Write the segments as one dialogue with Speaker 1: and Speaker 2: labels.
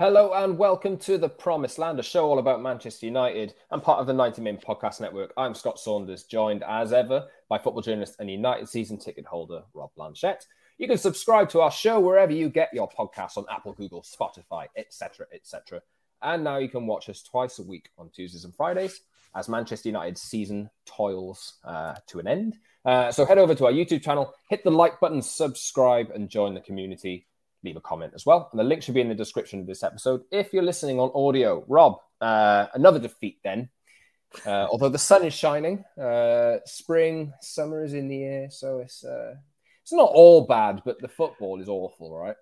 Speaker 1: Hello and welcome to the Promised Land, a show all about Manchester United and part of the 90 Min Podcast Network. I'm Scott Saunders, joined as ever by football journalist and United season ticket holder Rob Blanchette. You can subscribe to our show wherever you get your podcasts on Apple, Google, Spotify, etc., etc. And now you can watch us twice a week on Tuesdays and Fridays as Manchester United's season toils uh, to an end. Uh, so head over to our YouTube channel, hit the like button, subscribe, and join the community leave a comment as well. And the link should be in the description of this episode. If you're listening on audio, Rob, uh, another defeat then. Uh, although the sun is shining, uh, spring, summer is in the air, so it's uh, it's not all bad, but the football is awful, right?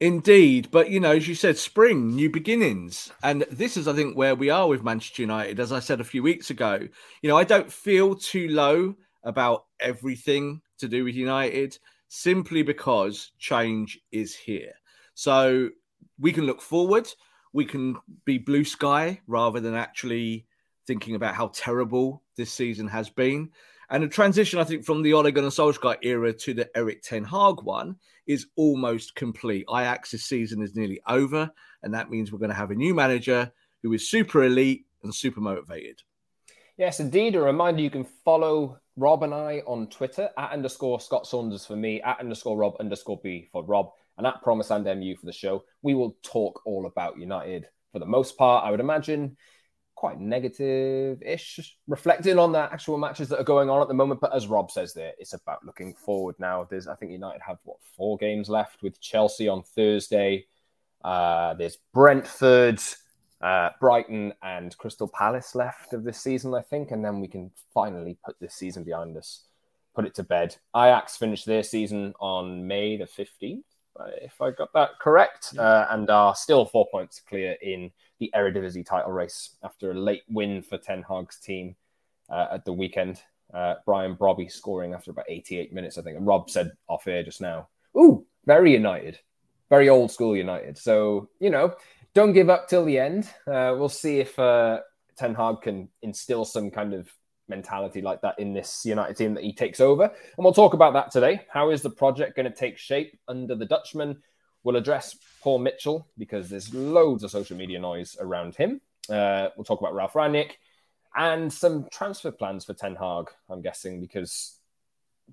Speaker 2: Indeed, but you know, as you said, spring, new beginnings, and this is, I think, where we are with Manchester United. As I said a few weeks ago, you know, I don't feel too low about everything to do with United simply because change is here. So we can look forward, we can be blue sky rather than actually thinking about how terrible this season has been. And the transition, I think, from the Ole Gunnar Solskjaer era to the Erik Ten Hag one is almost complete. Ajax's season is nearly over, and that means we're going to have a new manager who is super elite and super motivated.
Speaker 1: Yes, indeed. A reminder you can follow Rob and I on Twitter at underscore Scott Saunders for me, at underscore Rob underscore B for Rob, and at Promise and MU for the show. We will talk all about United for the most part, I would imagine. Quite negative ish, reflecting on the actual matches that are going on at the moment. But as Rob says there, it's about looking forward now. There's, I think United have what, four games left with Chelsea on Thursday. Uh, there's Brentford uh, Brighton and Crystal Palace left of this season, I think, and then we can finally put this season behind us, put it to bed. Ajax finished their season on May the 15th, if I got that correct, uh, and are still four points clear in the Eredivisie title race after a late win for Ten Hag's team uh, at the weekend. Uh, Brian Brobbey scoring after about 88 minutes, I think. And Rob said off air just now, ooh, very United, very old school United. So, you know, don't give up till the end. Uh, we'll see if uh, Ten Hag can instill some kind of mentality like that in this United team that he takes over. And we'll talk about that today. How is the project going to take shape under the Dutchman? We'll address Paul Mitchell because there's loads of social media noise around him. Uh, we'll talk about Ralf Rangnick and some transfer plans for Ten Hag, I'm guessing, because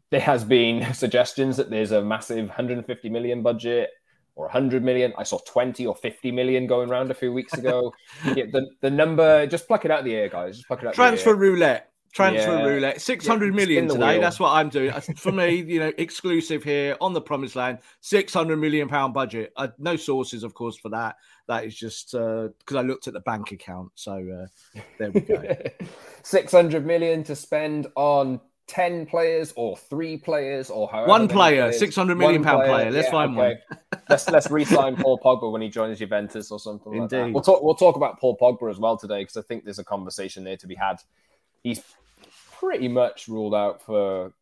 Speaker 1: there has been suggestions that there's a massive 150 million budget or 100 million. I saw 20 or 50 million going around a few weeks ago. yeah, the, the number, just pluck it out of the air, guys. Just pluck it out.
Speaker 2: Transfer roulette. Transfer yeah. roulette. Six hundred yeah, million today. Wheel. That's what I'm doing. For me, you know, exclusive here on the promised land. Six hundred million pound budget. Uh, no sources, of course, for that. That is just because uh, I looked at the bank account. So uh, there we go.
Speaker 1: Six hundred million to spend on 10 players or three players or however
Speaker 2: one player, 600 million pound player. player. Let's yeah, find okay.
Speaker 1: one. let's let's re-sign Paul Pogba when he joins Juventus or something Indeed. like that. We'll talk we'll talk about Paul Pogba as well today because I think there's a conversation there to be had. He's pretty much ruled out for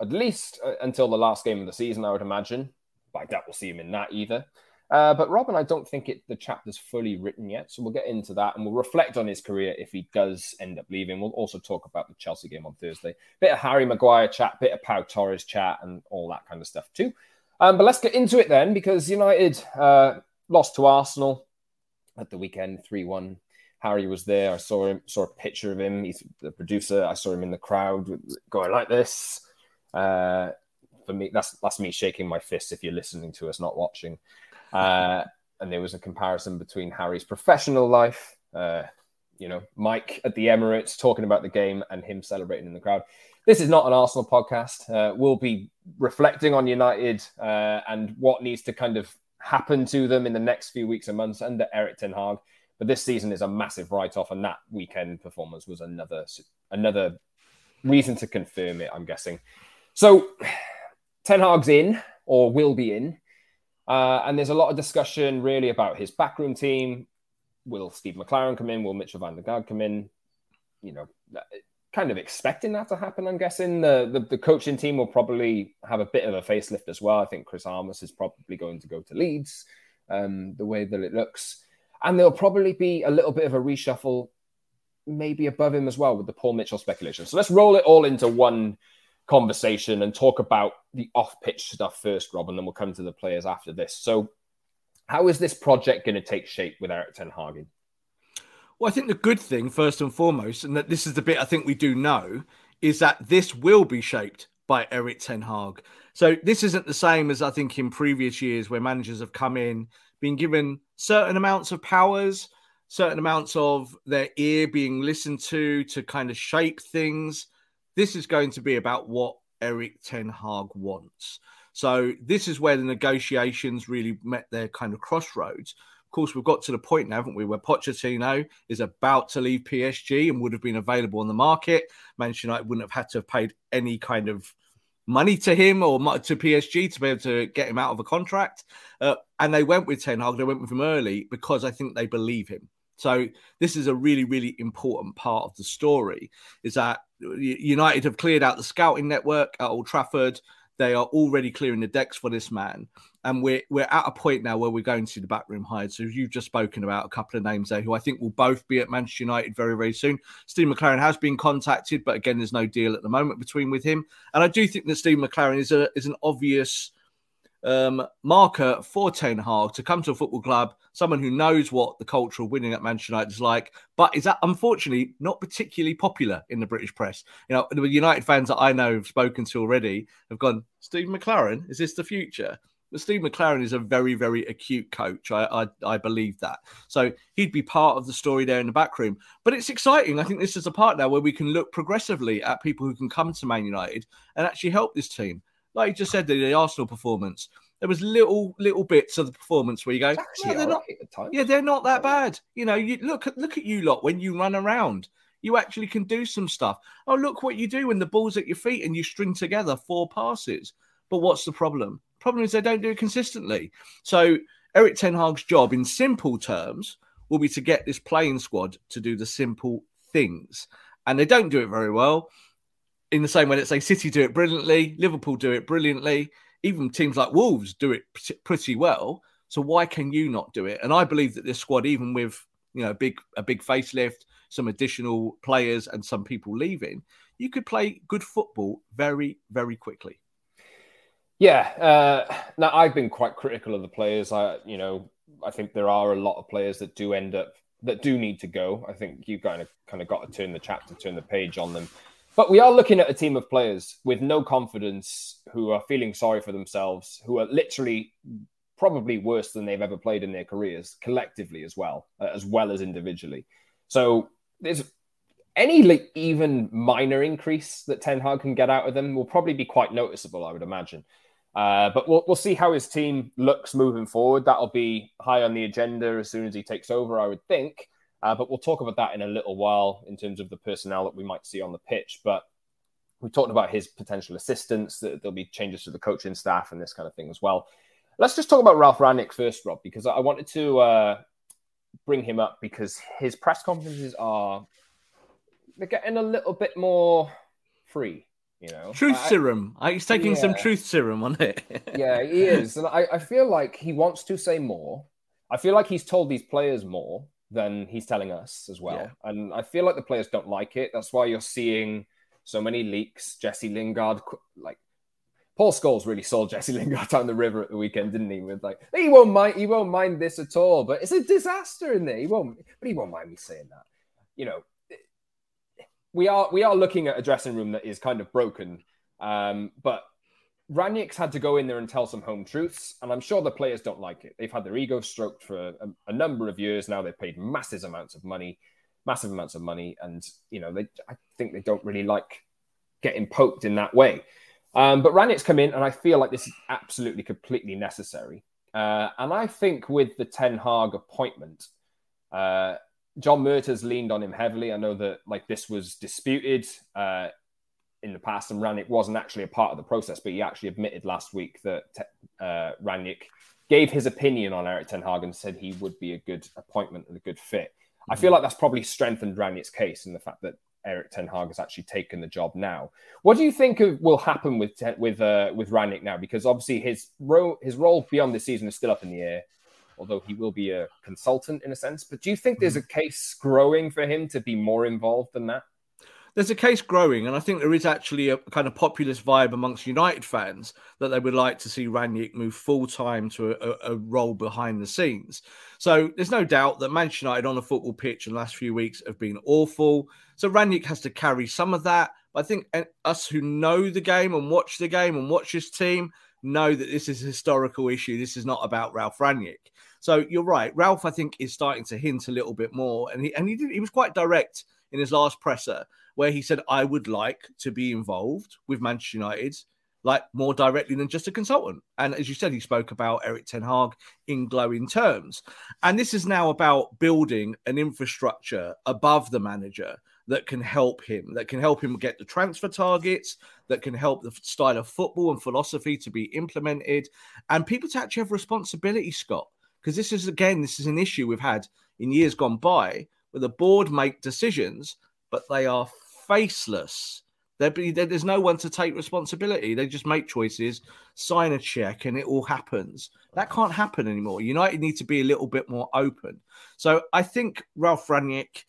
Speaker 1: at least uh, until the last game of the season, I would imagine. But I doubt we'll see him in that either. Uh, but Robin, I don't think it the chapter's fully written yet, so we'll get into that and we'll reflect on his career if he does end up leaving. We'll also talk about the Chelsea game on Thursday. Bit of Harry Maguire chat, bit of Pau Torres chat, and all that kind of stuff too. Um, but let's get into it then, because United uh, lost to Arsenal at the weekend, three one. Harry was there. I saw him, saw a picture of him. He's the producer. I saw him in the crowd going like this. Uh, for me, that's that's me shaking my fist if you're listening to us, not watching. Uh, and there was a comparison between Harry's professional life, uh, you know, Mike at the Emirates talking about the game and him celebrating in the crowd. This is not an Arsenal podcast. Uh, we'll be reflecting on United uh, and what needs to kind of happen to them in the next few weeks and months under Erik Ten Hag. But this season is a massive write-off, and that weekend performance was another another reason to confirm it. I'm guessing. So Ten Hag's in or will be in, uh, and there's a lot of discussion really about his backroom team. Will Steve McClaren come in? Will Mitchel van der Gaag come in? You know, kind of expecting that to happen. I'm guessing the, the, the coaching team will probably have a bit of a facelift as well. I think Chris Armas is probably going to go to Leeds, um, the way that it looks, and there'll probably be a little bit of a reshuffle, maybe above him as well with the Paul Mitchell speculation. So let's roll it all into one conversation and talk about the off-pitch stuff first, Rob, and then we'll come to the players after this. So, how is this project going to take shape with Erik Ten Hag?
Speaker 2: Well, I think the good thing, first and foremost, and that this is the bit I think we do know, is that this will be shaped by Erik Ten Hag. So this isn't the same as I think in previous years where managers have come in, been given certain amounts of powers, certain amounts of their ear being listened to to kind of shape things. This is going to be about what Erik Ten Hag wants. So this is where the negotiations really met their kind of crossroads. Of course, we've got to the point now, haven't we, where Pochettino is about to leave PSG and would have been available on the market. Manchester United wouldn't have had to have paid any kind of money to him or to PSG to be able to get him out of a contract. Uh, and they went with Ten Hag. They went with him early because I think they believe him. So this is a really, really important part of the story. Is that United have cleared out the scouting network at Old Trafford. They are already clearing the decks for this man. And we're we're at a point now where we're going to the backroom hide. So you've just spoken about a couple of names there who I think will both be at Manchester United very, very soon. Steve McClaren has been contacted, but again, there's no deal at the moment between with him. And I do think that Steve McClaren is a is an obvious um, marker for Ten Hag to come to a football club, someone who knows what the culture of winning at Manchester United is like, but is that unfortunately not particularly popular in the British press. You know, the United fans that I know have spoken to already have gone, Steve McClaren, is this the future? But Steve McClaren is a very, very acute coach. I, I, I believe that. So he'd be part of the story there in the back room. But it's exciting. I think this is a part now where we can look progressively at people who can come to Man United and actually help this team like you just said, the, the Arsenal performance, there was little little bits of the performance where you go, no, they're not, the yeah, they're not that bad. You know, you look at look at you lot when you run around. You actually can do some stuff. Oh, look what you do when the ball's at your feet and you string together four passes. But what's the problem? Problem is they don't do it consistently. So Erik Ten Hag's job, in simple terms, will be to get this playing squad to do the simple things, and they don't do it very well in the same way that say City do it brilliantly, Liverpool do it brilliantly, even teams like Wolves do it pretty well. So why can you not do it? And I believe that this squad, even with you know a big a big facelift, some additional players, and some people leaving, you could play good football very very quickly.
Speaker 1: Yeah. Uh, now I've been quite critical of the players. I you know I think there are a lot of players that do end up that do need to go. I think you've kind of kind of got to turn the chapter, turn the page on them. But we are looking at a team of players with no confidence who are feeling sorry for themselves, who are literally probably worse than they've ever played in their careers, collectively as well, uh, as well as individually. So there's any like even minor increase that Ten Hag can get out of them will probably be quite noticeable, I would imagine. Uh, but we'll, we'll see how his team looks moving forward. That'll be high on the agenda as soon as he takes over, I would think. Uh, but we'll talk about that in a little while in terms of the personnel that we might see on the pitch. But we talked about his potential assistants, that there'll be changes to the coaching staff and this kind of thing as well. Let's just talk about Ralf Rangnick first, Rob, because I wanted to uh, bring him up because his press conferences are they're getting a little bit more free. You know,
Speaker 2: truth I, serum. He's taking yeah. some truth serum on it.
Speaker 1: yeah, he is, and I, I feel like he wants to say more. I feel like he's told these players more than he's telling us as well. Yeah. And I feel like the players don't like it. That's why you're seeing so many leaks. Jesse Lingard, like Paul Scholes really sold Jesse Lingard down the river at the weekend, didn't he? With like, he won't mind, he won't mind this at all, but it's a disaster in there. He won't, but he won't mind me saying that. You know, we are we are looking at a dressing room that is kind of broken. Um, but Rangnick's had to go in there and tell some home truths, and I'm sure the players don't like it. They've had their ego stroked for a, a number of years now. They've paid massive amounts of money, massive amounts of money, and you know, they, I think they don't really like getting poked in that way. Um, but Rangnick's come in, and I feel like this is absolutely, completely necessary. Uh, and I think with the Ten Hag appointment, uh, John Murtough's leaned on him heavily. I know that like this was disputed uh, in the past, and Rangnick wasn't actually a part of the process, but he actually admitted last week that uh, gave his opinion on Erik Ten Hag and said he would be a good appointment and a good fit. Mm-hmm. I feel like that's probably strengthened Rangnick's case in the fact that Erik Ten Hag has actually taken the job now. What do you think of, will happen with with uh, with Rangnick now? Because obviously his role his role beyond this season is still up in the air, although he will be a consultant in a sense. But do you think there's a case growing for him to be more involved than that?
Speaker 2: There's a case growing, and I think there is actually a kind of populist vibe amongst United fans that they would like to see Rangnick move full time to a, a, role behind the scenes. So there's no doubt that Manchester United on a football pitch in the last few weeks have been awful. So Rangnick has to carry some of that. But I think us who know the game and watch the game and watch this team know that this is a historical issue. This is not about Ralf Rangnick. So you're right. Ralf, I think, is starting to hint a little bit more, and he and he did, he was quite direct in his last presser where he said, I would like to be involved with Manchester United, like more directly than just a consultant. And as you said, he spoke about Erik Ten Hag in glowing terms. And this is now about building an infrastructure above the manager that can help him, that can help him get the transfer targets, that can help the style of football and philosophy to be implemented, and people to actually have responsibility, Scott. Because this is again, this is an issue we've had in years gone by where the board make decisions, but they are faceless. Be, there's no one to take responsibility. They just make choices, sign a check, and it all happens. That can't happen anymore. United need to be a little bit more open. So I think Ralf Rangnick,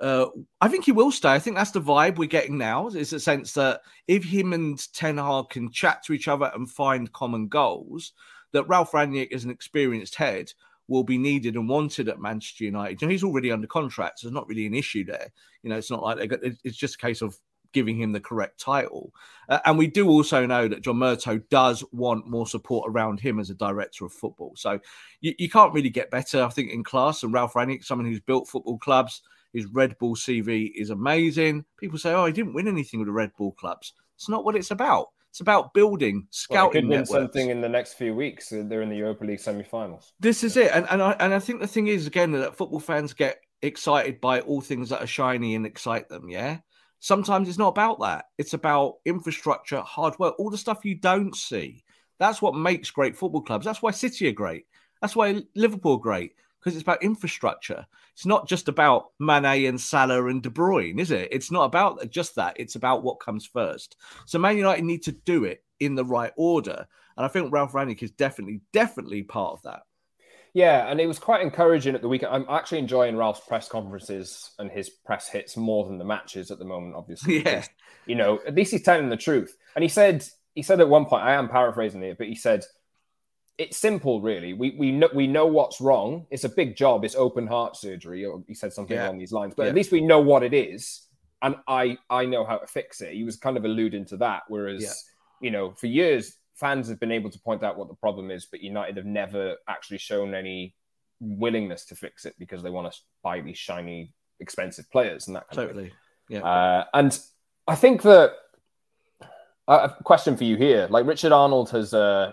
Speaker 2: uh, I think he will stay. I think that's the vibe we're getting now. Is a sense that if him and Ten Hag can chat to each other and find common goals, that Ralf Rangnick, is an experienced head, will be needed and wanted at Manchester United. You know, he's already under contract, so there's not really an issue there. You know, it's not like they got, it's just a case of giving him the correct title. Uh, and we do also know that John Murtough does want more support around him as a director of football. So you, you can't really get better, I think, in class. And Ralf Rangnick, someone who's built football clubs, his Red Bull CV is amazing. People say, oh, he didn't win anything with the Red Bull clubs. It's not what it's about. It's about building, scouting.
Speaker 1: Well, could win something in the next few weeks. Uh, they're in the Europa League semi-finals.
Speaker 2: This is it, and and I and I think the thing is again that football fans get excited by all things that are shiny and excite them. Yeah, sometimes it's not about that. It's about infrastructure, hard work, all the stuff you don't see. That's what makes great football clubs. That's why City are great. That's why Liverpool are great because it's about infrastructure. It's not just about Mane and Salah and De Bruyne, is it? It's not about just that. It's about what comes first. So Man United need to do it in the right order. And I think Ralf Rangnick is definitely, definitely part of that.
Speaker 1: Yeah, and it was quite encouraging at the weekend. I'm actually enjoying Ralf's press conferences and his press hits more than the matches at the moment, obviously.
Speaker 2: Yeah.
Speaker 1: You know, at least he's telling the truth. And he said, he said at one point, I am paraphrasing it, but he said, it's simple, really. We we know we know what's wrong. It's a big job. It's open heart surgery. Or he said something yeah. along these lines, but yeah. at least we know what it is, and I I know how to fix it. He was kind of alluding to that. Whereas yeah. you know, for years, fans have been able to point out what the problem is, but United have never actually shown any willingness to fix it because they want to buy these shiny, expensive players and that kind
Speaker 2: totally.
Speaker 1: of
Speaker 2: thing. Yeah,
Speaker 1: uh, and I think that a question for you here, like Richard Arnold has. Uh,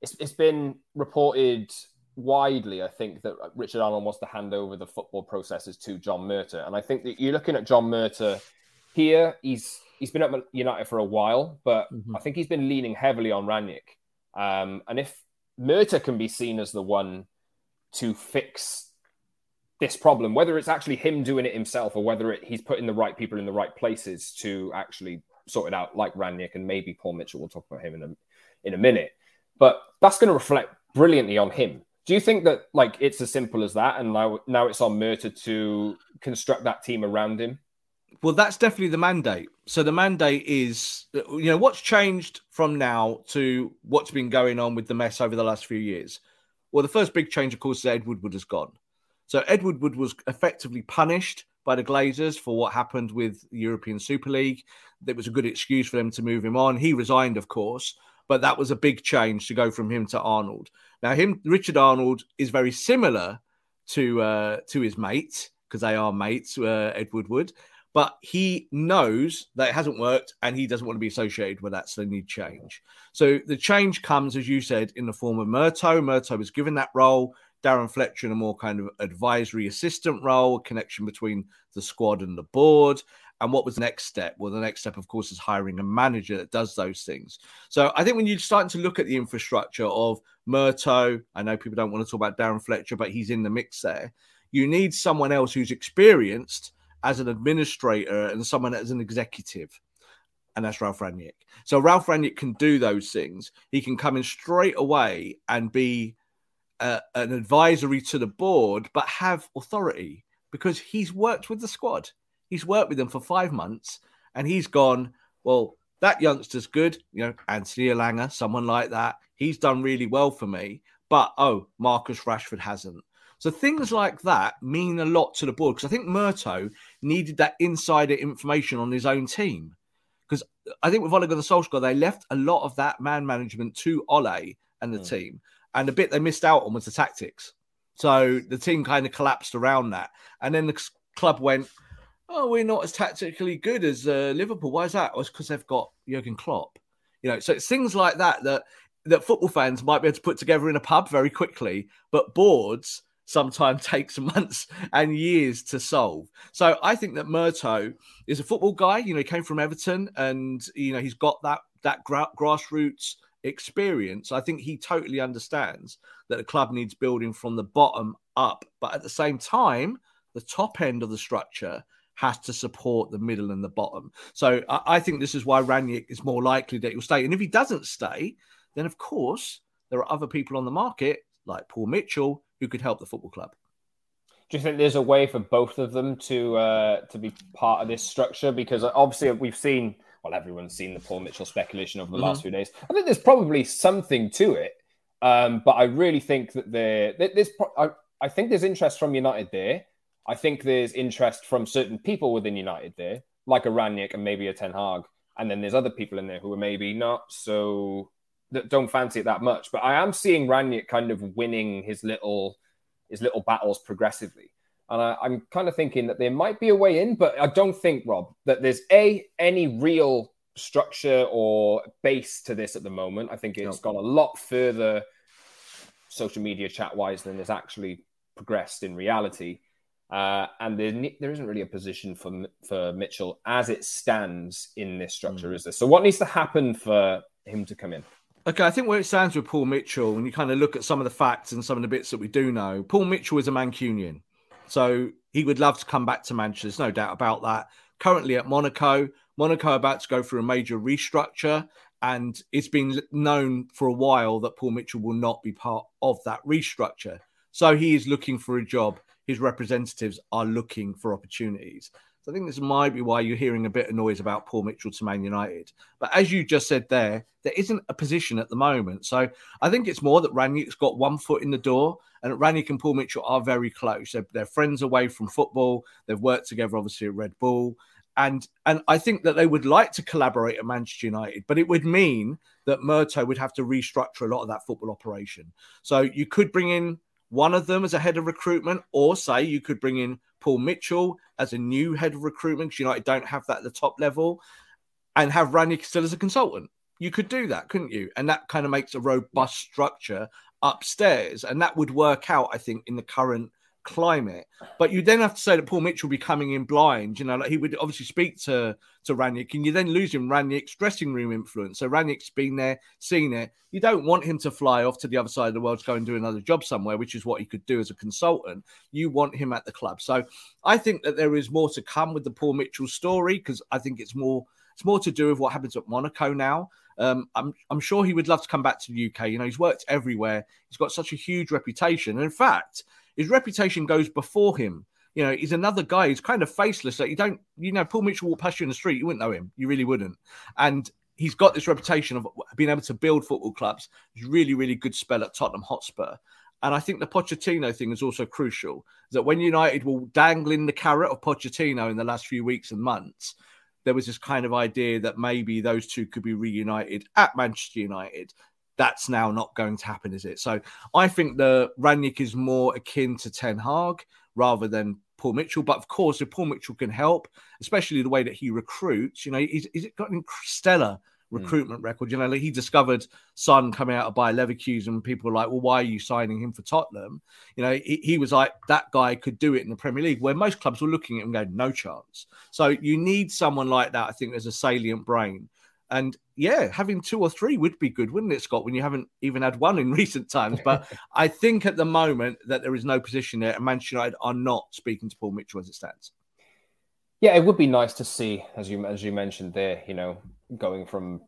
Speaker 1: it's, it's been reported widely, I think, that Richard Arnold wants to hand over the football processes to John Murtough. And I think that you're looking at John Murtough here. He's he's been at United for a while, but mm-hmm. I think he's been leaning heavily on Rangnick. Um, and if Murtough can be seen as the one to fix this problem, whether it's actually him doing it himself or whether it, he's putting the right people in the right places to actually sort it out, like Rangnick and maybe Paul Mitchell. We'll talk about him in a in a minute. But that's going to reflect brilliantly on him. Do you think that like it's as simple as that, and now now it's on Murtough to construct that team around him?
Speaker 2: Well, that's definitely the mandate. So the mandate is, you know, what's changed from now to what's been going on with the mess over the last few years. Well, the first big change, of course, is Ed Woodward has gone. So Ed Woodward was effectively punished by the Glazers for what happened with the European Super League. It was a good excuse for them to move him on. He resigned, of course, but that was a big change to go from him to Arnold. Now, him Richard Arnold is very similar to uh, to his mate because they are mates, uh, Ed Woodward. But he knows that it hasn't worked and he doesn't want to be associated with that. So they need change. So the change comes, as you said, in the form of Murtough. Murtough was given that role. Darren Fletcher in a more kind of advisory assistant role, a connection between the squad and the board. And what was the next step? Well, the next step, of course, is hiring a manager that does those things. So I think when you're starting to look at the infrastructure of Murtough, I know people don't want to talk about Darren Fletcher, but he's in the mix there. You need someone else who's experienced as an administrator and someone as an executive. And that's Ralf Rangnick. So Ralf Rangnick can do those things. He can come in straight away and be uh, an advisory to the board, but have authority because he's worked with the squad. He's worked with them for five months and he's gone, well, that youngster's good. You know, Anthony Elanga, someone like that. He's done really well for me. But oh, Marcus Rashford hasn't. So things like that mean a lot to the board because I think Murtough needed that insider information on his own team. Because I think with Ole Gunnar Solskjaer, they left a lot of that man management to Ole and the mm. team. And the bit they missed out on was the tactics. So the team kind of collapsed around that. And then the club went, oh, we're not as tactically good as uh, Liverpool. Why is that? Well, it's because they've got Jurgen Klopp. You know, so it's things like that that that football fans might be able to put together in a pub very quickly, but boards sometimes takes months and years to solve. So I think that Murtough is a football guy. You know, he came from Everton, and you know he's got that that gra- grassroots experience. I think he totally understands that the club needs building from the bottom up, but at the same time, the top end of the structure has to support the middle and the bottom. So I, I think this is why Rangnick is more likely that he'll stay. And if he doesn't stay, then of course there are other people on the market like Paul Mitchell who could help the football club.
Speaker 1: Do you think there's a way for both of them to uh, to be part of this structure? Because obviously we've seen, well, everyone's seen the Paul Mitchell speculation over the mm-hmm. last few days. I think there's probably something to it, um, but I really think that there, there's, I, I think there's interest from United there. I think there's interest from certain people within United there, like a Rangnick and maybe a Ten Hag. And then there's other people in there who are maybe not so that don't fancy it that much. But I am seeing Rangnick kind of winning his little his little battles progressively. And I, am kind of thinking that there might be a way in, but I don't think, Rob, that there's a any real structure or base to this at the moment. I think it's no. gone a lot further social media chat wise than it's actually progressed in reality. Uh, and there, there isn't really a position for for Mitchell as it stands in this structure, mm. is there? So, what needs to happen for him to come in?
Speaker 2: Okay, I think where it stands with Paul Mitchell, when you kind of look at some of the facts and some of the bits that we do know, Paul Mitchell is a Mancunian, so he would love to come back to Manchester. There's no doubt about that. Currently at Monaco, Monaco about to go through a major restructure, and it's been known for a while that Paul Mitchell will not be part of that restructure. So he is looking for a job his representatives are looking for opportunities. So I think this might be why you're hearing a bit of noise about Paul Mitchell to Man United. But as you just said there, there isn't a position at the moment. So I think it's more that Rangnick's got one foot in the door and Rangnick and Paul Mitchell are very close. They're, they're friends away from football. They've worked together, obviously, at Red Bull. And, and I think that they would like to collaborate at Manchester United, but it would mean that Murtough would have to restructure a lot of that football operation. So you could bring in one of them as a head of recruitment, or say you could bring in Paul Mitchell as a new head of recruitment because United don't have that at the top level, and have Rangnick still as a consultant. You could do that, couldn't you? And that kind of makes a robust structure upstairs, and that would work out, I think, in the current climate. But you then have to say that Paul Mitchell will be coming in blind. You know, like he would obviously speak to to Rangnick, and you then lose him Rangnick's dressing room influence. So Rangnick's been there, seen it. You don't want him to fly off to the other side of the world to go and do another job somewhere, which is what he could do as a consultant. You want him at the club. So I think that there is more to come with the Paul Mitchell story because I think it's more it's more to do with what happens at Monaco now. Um, I'm, I'm sure he would love to come back to the UK. You know, he's worked everywhere. He's got such a huge reputation. And in fact, his reputation goes before him. You know, he's another guy who's kind of faceless. That you don't, you know, Paul Mitchell walk past you in the street, you wouldn't know him. You really wouldn't. And he's got this reputation of being able to build football clubs. He's really, really good spell at Tottenham Hotspur. And I think the Pochettino thing is also crucial. That when United will dangling the carrot of Pochettino in the last few weeks and months, there was this kind of idea that maybe those two could be reunited at Manchester United. That's now not going to happen, is it? So I think the Rangnick is more akin to Ten Hag rather than Paul Mitchell. But of course, if Paul Mitchell can help, especially the way that he recruits, you know, he's, he's got an stellar Hmm. recruitment mm. record. You know, like he discovered Son coming out of Bayer Leverkusen. And people were like, well, why are you signing him for Tottenham? You know, he, he, was like, that guy could do it in the Premier League, where most clubs were looking at him going, no chance. So you need someone like that, I think, as a salient brain. And yeah, having two or three would be good, wouldn't it, Scott, when you haven't even had one in recent times? But I think at the moment that there is no position there, and Manchester United are not speaking to Paul Mitchell as it stands.
Speaker 1: Yeah, it would be nice to see, as you as you mentioned there, you know, going from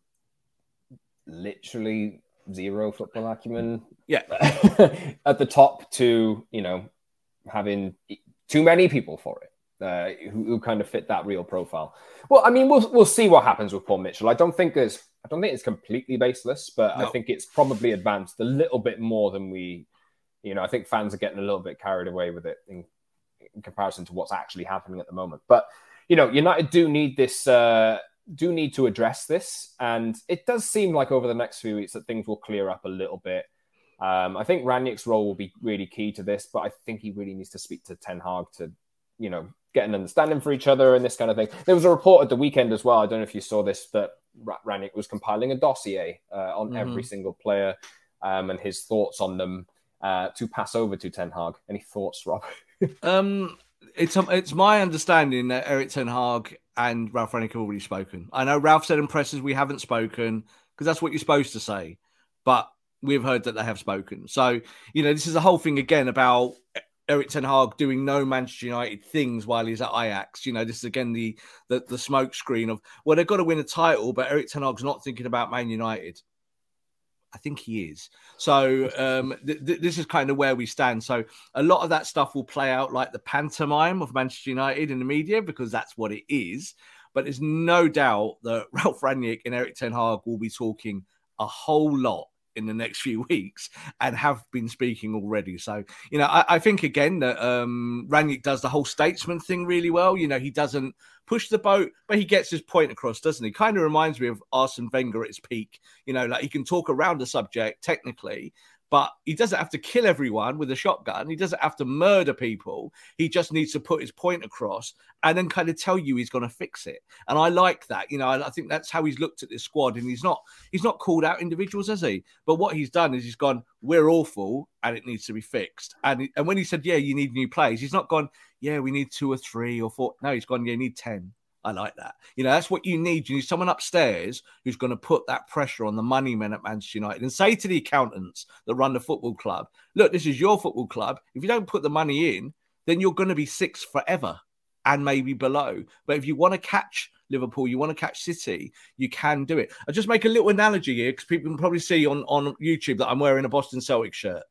Speaker 1: literally zero football acumen,
Speaker 2: yeah,
Speaker 1: at the top to you know having too many people for it uh, who, who, kind of fit that real profile. Well, I mean, we'll we'll see what happens with Paul Mitchell. I don't think it's I don't think it's completely baseless, but no. I think it's probably advanced a little bit more than we, you know. I think fans are getting a little bit carried away with it in in comparison to what's actually happening at the moment. But you know, United do need this. Uh, do need to address this, and it does seem like over the next few weeks that things will clear up a little bit. Um, I think Rangnick's role will be really key to this, but I think he really needs to speak to Ten Hag to, you know, get an understanding for each other and this kind of thing. There was a report at the weekend as well. I don't know if you saw this, that Rangnick was compiling a dossier uh, on mm-hmm. every single player um, and his thoughts on them uh, to pass over to Ten Hag. Any thoughts, Rob?
Speaker 2: um, it's um, it's my understanding that Erik Ten Hag and Ralf Rangnick have already spoken. I know Ralf said in presses we haven't spoken because that's what you're supposed to say, but we've heard that they have spoken. So you know this is a whole thing again about Erik Ten Hag doing no Manchester United things while he's at Ajax. You know, this is again the the, the smoke screen of well, they've got to win a title, but Erik Ten Hag's not thinking about Man United. I think he is. So um, th- th- this is kind of where we stand. So a lot of that stuff will play out like the pantomime of Manchester United in the media because that's what it is. But there's no doubt that Ralf Rangnick and Erik Ten Hag will be talking a whole lot in the next few weeks and have been speaking already. So, you know, I, I think again that um, Rangnick does the whole statesman thing really well. You know, he doesn't push the boat, but he gets his point across, doesn't he? Kind of reminds me of Arsene Wenger at his peak. You know, like he can talk around the subject technically, but he doesn't have to kill everyone with a shotgun. He doesn't have to murder people. He just needs to put his point across and then kind of tell you he's going to fix it. And I like that. You know, I think that's how he's looked at this squad. And he's not he's not called out individuals, has he? But what he's done is he's gone, we're awful and it needs to be fixed. And and when he said, yeah, you need new players, he's not gone, yeah, we need two or three or four. No, he's gone, yeah, you need ten. I like that. You know, that's what you need. You need someone upstairs who's going to put that pressure on the money men at Manchester United and say to the accountants that run the football club, look, this is your football club. If you don't put the money in, then you're going to be six forever and maybe below. But if you want to catch Liverpool, you want to catch City, you can do it. I just make a little analogy here because people can probably see on, on YouTube that I'm wearing a Boston Celtics shirt.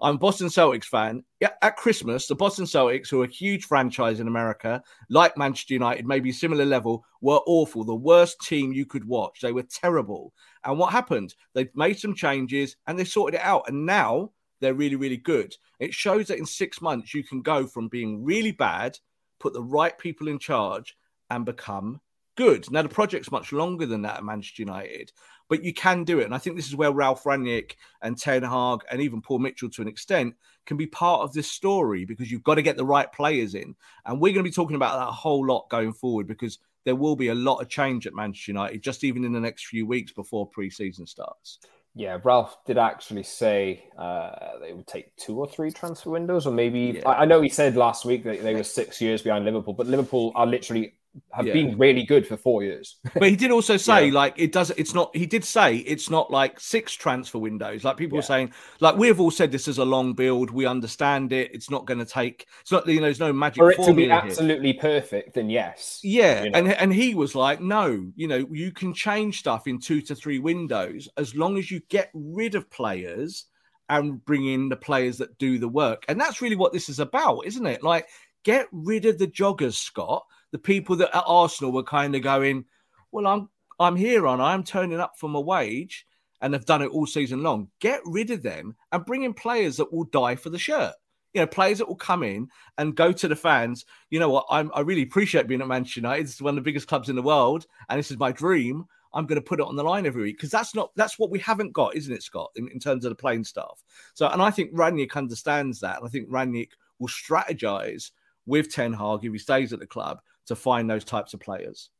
Speaker 2: I'm a Boston Celtics fan. At Christmas, the Boston Celtics, who are a huge franchise in America, like Manchester United, maybe similar level, were awful. The worst team you could watch. They were terrible. And what happened? They made some changes and they sorted it out. And now they're really, really good. It shows that in six months you can go from being really bad, put the right people in charge, and become good. Now the project's much longer than that at Manchester United, but you can do it. And I think this is where Ralf Rangnick and Ten Hag and even Paul Mitchell to an extent can be part of this story because you've got to get the right players in. And we're going to be talking about that a whole lot going forward because there will be a lot of change at Manchester United just even in the next few weeks before pre-season starts.
Speaker 1: Yeah, Ralf did actually say uh, they would take two or three transfer windows, or maybe yeah. I, I, know he said last week that they were six years behind Liverpool, but Liverpool are literally have yeah. been really good for four years.
Speaker 2: but he did also say yeah. like it does. It's not. He did say it's not like six transfer windows. Like people yeah. saying, like we've all said this is a long build. We understand it. It's not going to take. It's not. You know, there's no magic
Speaker 1: for it to be absolutely here. perfect. Then yes.
Speaker 2: Yeah, you know? and and he was like, no, you know, you can change stuff in two to three windows as long as you get rid of players and bring in the players that do the work. And that's really what this is about, isn't it? Like, get rid of the joggers, Scott the people that at Arsenal were kind of going, well, I'm I'm here on, I'm turning up for my wage, and they've done it all season long. Get rid of them and bring in players that will die for the shirt. You know, players that will come in and go to the fans. You know what? I'm, I really appreciate being at Manchester United. It's one of the biggest clubs in the world, and this is my dream. I'm going to put it on the line every week because that's not that's what we haven't got, isn't it, Scott? In, in terms of the playing staff. So, and I think Rangnick understands that, and I think Rangnick will strategize with Ten Hag if he stays at the club to find those types of players.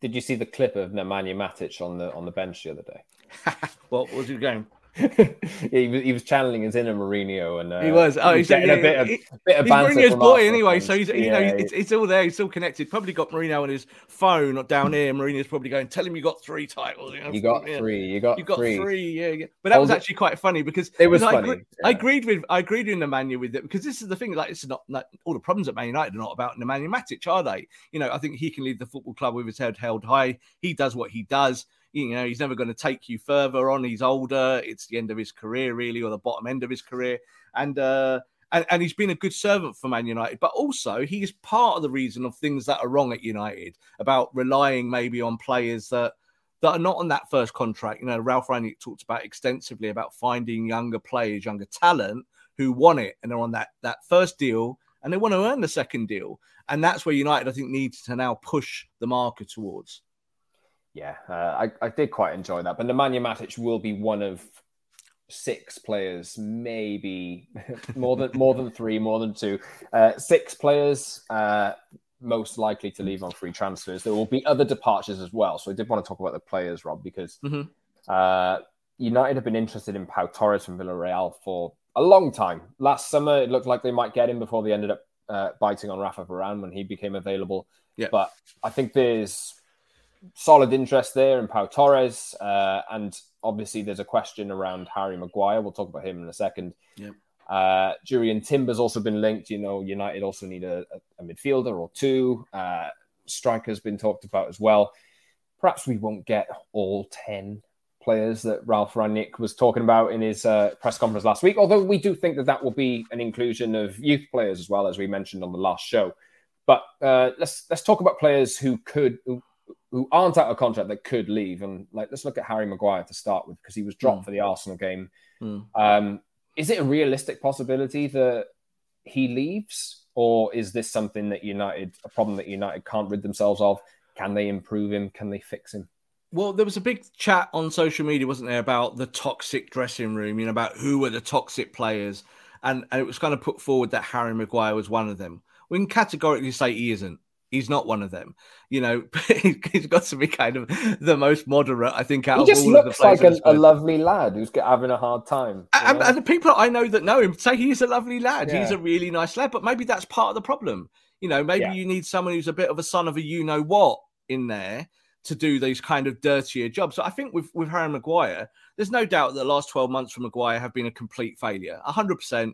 Speaker 1: Did you see the clip of Nemanja Matic on the on the bench the other day?
Speaker 2: what was he going?
Speaker 1: he was he was channeling his inner Mourinho, and uh,
Speaker 2: he was. Oh, he's getting
Speaker 1: a bit of,
Speaker 2: he,
Speaker 1: bit of
Speaker 2: he's Mourinho's boy anyway, so he's you
Speaker 1: Yeah,
Speaker 2: know
Speaker 1: he-
Speaker 2: it's, it's all there. He's still connected. Probably got Mourinho on his phone or down here. Mourinho's probably going, "Tell him you got three titles." You, know,
Speaker 1: you got
Speaker 2: yeah.
Speaker 1: three. You got,
Speaker 2: You got
Speaker 1: three.
Speaker 2: three. yeah, yeah. But that was
Speaker 1: Hold it-
Speaker 2: actually quite funny because
Speaker 1: It was
Speaker 2: because I,
Speaker 1: funny,
Speaker 2: agree- I agreed with I agreed with Nemanja with it because this is the thing. Like, it's not, not all the problems at Man United are not about Nemanja Matic, are they? You know, I think he can lead the football club with his head held high. He does what he does. You know, he's never going to take you further on. He's older. It's the end of his career, really, or the bottom end of his career. And uh, and, and he's been a good servant for Man United, but also he is part of the reason of things that are wrong at United about relying maybe on players that that are not on that first contract. You know, Ralf Rangnick talked about extensively about finding younger players, younger talent who want it and they're on that that first deal and they want to earn the second deal. And that's where United, I think, needs to now push the market towards.
Speaker 1: Yeah, uh, I, I did quite enjoy that. But Nemanja Matic will be one of six players, maybe more than more than three, more than two, uh, six players uh, most likely to leave on free transfers. There will be other departures as well. So I did want to talk about the players, Rob, because
Speaker 2: Mhm.
Speaker 1: uh, United have been interested in Pau Torres from Villarreal for a long time. Last summer, it looked like they might get him before they ended up uh, biting on Rafa Varane when he became available.
Speaker 2: Yeah.
Speaker 1: But I think there's solid interest there in Pau Torres. Uh, and obviously, there's a question around Harry Maguire. We'll talk about him in a second.
Speaker 2: Yep.
Speaker 1: Uh, Jurrien Timber's also been linked. You know, United also need a, a, a midfielder or two. Uh, striker's been talked about as well. Perhaps we won't get all 10 players that Ralf Rangnick was talking about in his uh, press conference last week, although we do think that that will be an inclusion of youth players as well, as we mentioned on the last show. But uh, let's let's talk about players who could who, who aren't out of contract that could leave, and like let's look at Harry Maguire to start with because he was dropped
Speaker 2: Mm.
Speaker 1: for the Arsenal game.
Speaker 2: Mm.
Speaker 1: Um, is it a realistic possibility that he leaves, or is this something that United a problem that United can't rid themselves of? Can they improve him? Can they fix him?
Speaker 2: Well, there was a big chat on social media, wasn't there, about the toxic dressing room, you know, about who were the toxic players. And, and it was kind of put forward that Harry Maguire was one of them. We can categorically say he isn't. He's not one of them. You know, he's got to be kind of the most moderate, I think, out
Speaker 1: He
Speaker 2: of all of the
Speaker 1: looks
Speaker 2: players.
Speaker 1: like
Speaker 2: at
Speaker 1: a,
Speaker 2: this
Speaker 1: a
Speaker 2: point.
Speaker 1: lovely lad who's having a hard time.
Speaker 2: And, and the people I know that know him say he's a lovely lad. He's a really nice lad, but maybe that's part of the problem. You know, maybe
Speaker 1: Yeah.
Speaker 2: you need someone who's a bit of a son of a you know what in there to do these kind of dirtier jobs. So I think with, with Harry Maguire, there's no doubt that the last 12 months for Maguire have been a complete failure, 100%.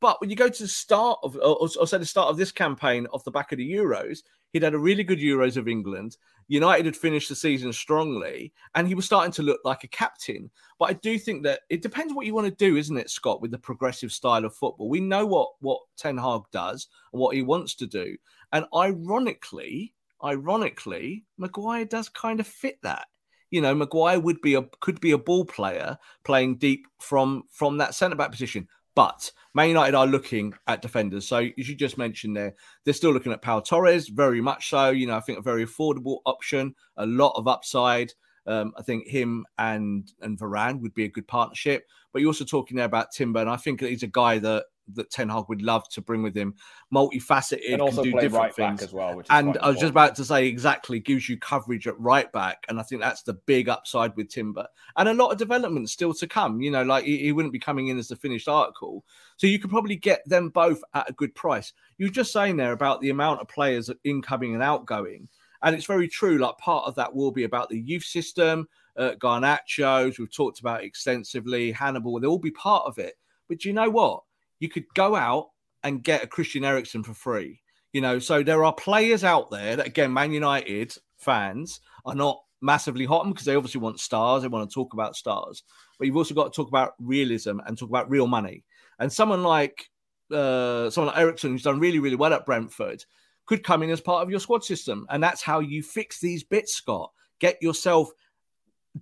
Speaker 2: But when you go to the start of, or, or say the start of this campaign off the back of the Euros, he'd had a really good Euros of England. United had finished the season strongly, and he was starting to look like a captain. But I do think that it depends what you want to do, isn't it, Scott, with the progressive style of football? We know what what Ten Hag does and what he wants to do, and ironically, ironically, Maguire does kind of fit that. You know, Maguire would be a could be a ball player playing deep from from that centre back position. But Man United are looking at defenders. So as you just mentioned there, they're still looking at Pau Torres, very much so. You know, I think a very affordable option, a lot of upside. Um, I think him and and Varane would be a good partnership. But you're also talking there about Timber, and I think he's a guy that that Ten Hag would love to bring with him, multifaceted,
Speaker 1: and also
Speaker 2: can do different
Speaker 1: right
Speaker 2: things.
Speaker 1: as well.
Speaker 2: And I was just about to say exactly gives you coverage at right back, and I think that's the big upside with Timber, and a lot of development still to come. You know, like he, he wouldn't be coming in as the finished article, so you could probably get them both at a good price. You were just saying there about the amount of players incoming and outgoing, and it's very true. Like part of that will be about the youth system, uh, Garnacho's we've talked about extensively, Hannibal. They'll all be part of it. But do you know what? You could go out and get a Christian Eriksen for free. You know, so there are players out there that, again, Man United fans are not massively hot on because they obviously want stars. They want to talk about stars. But you've also got to talk about realism and talk about real money. And someone like uh, someone like Eriksen, who's done really, really well at Brentford, could come in as part of your squad system. And that's how you fix these bits, Scott. Get yourself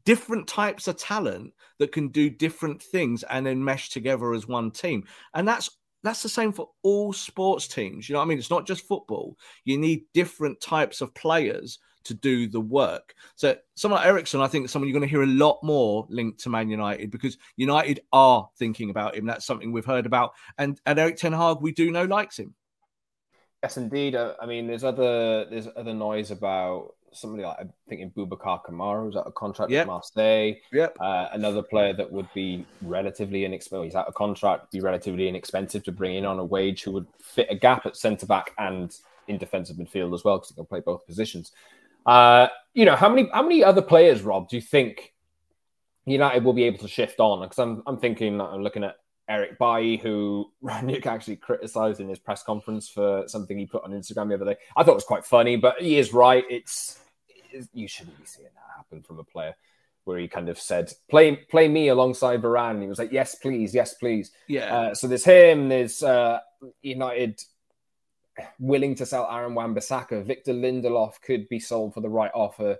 Speaker 2: different types of talent that can do different things and then mesh together as one team. And that's that's the same for all sports teams. You know what I mean? It's not just football. You need different types of players to do the work. So someone like Eriksen, I think someone you're going to hear a lot more linked to Man United because United are thinking about him. That's something we've heard about. And and Erik Ten Hag, we do know likes him.
Speaker 1: Yes, indeed. I mean, there's other there's other noise about somebody like I'm thinking Boubacar Kamara who's out of contract yep. with Marseille.
Speaker 2: Yep.
Speaker 1: Uh, another player that would be relatively inexpensive. He's out of contract, be relatively inexpensive to bring in on a wage who would fit a gap at centre back and in defensive midfield as well because he can play both positions. Uh, you know, how many how many other players, Rob, do you think United will be able to shift on? Because I'm I'm thinking I'm looking at Eric Bailly, who Rangnick actually criticised in his press conference for something he put on Instagram the other day. I thought it was quite funny, but he is right. It's you shouldn't be seeing that happen from a player where he kind of said, "Play, play me alongside Varane." He was like, "Yes, please, yes, please."
Speaker 2: Yeah.
Speaker 1: Uh, so there's him. There's uh, United willing to sell Aaron Wan-Bissaka. Victor Lindelof could be sold for the right offer.